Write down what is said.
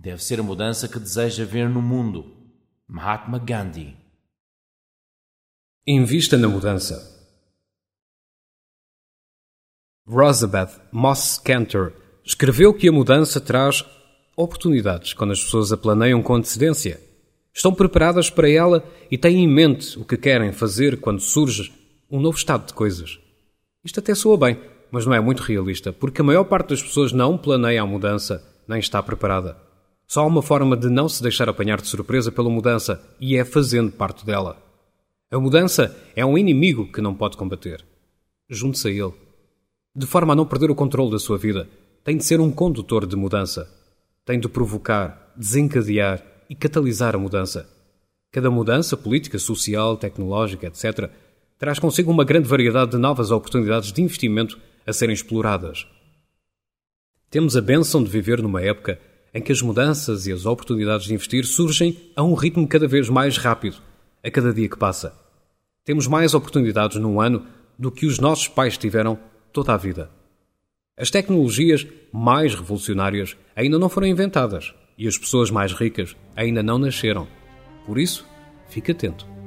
Deve ser a mudança que deseja ver no mundo. Mahatma Gandhi. Invista na mudança. Rosabeth Moss Cantor escreveu que a mudança traz oportunidades quando as pessoas a planeiam com antecedência. Estão preparadas para ela e têm em mente o que querem fazer quando surge um novo estado de coisas. Isto até soa bem, mas não é muito realista, porque a maior parte das pessoas não planeia a mudança nem está preparada. Só há uma forma de não se deixar apanhar de surpresa pela mudança e é fazendo parte dela. A mudança é um inimigo que não pode combater. Junte-se a ele. De forma a não perder o controle da sua vida, tem de ser um condutor de mudança. Tem de provocar, desencadear e catalisar a mudança. Cada mudança política, social, tecnológica, etc., traz consigo uma grande variedade de novas oportunidades de investimento a serem exploradas. Temos a bênção de viver numa época em que as mudanças e as oportunidades de investir surgem a um ritmo cada vez mais rápido, a cada dia que passa. Temos mais oportunidades num ano do que os nossos pais tiveram toda a vida. As tecnologias mais revolucionárias ainda não foram inventadas e as pessoas mais ricas ainda não nasceram. Por isso, fique atento.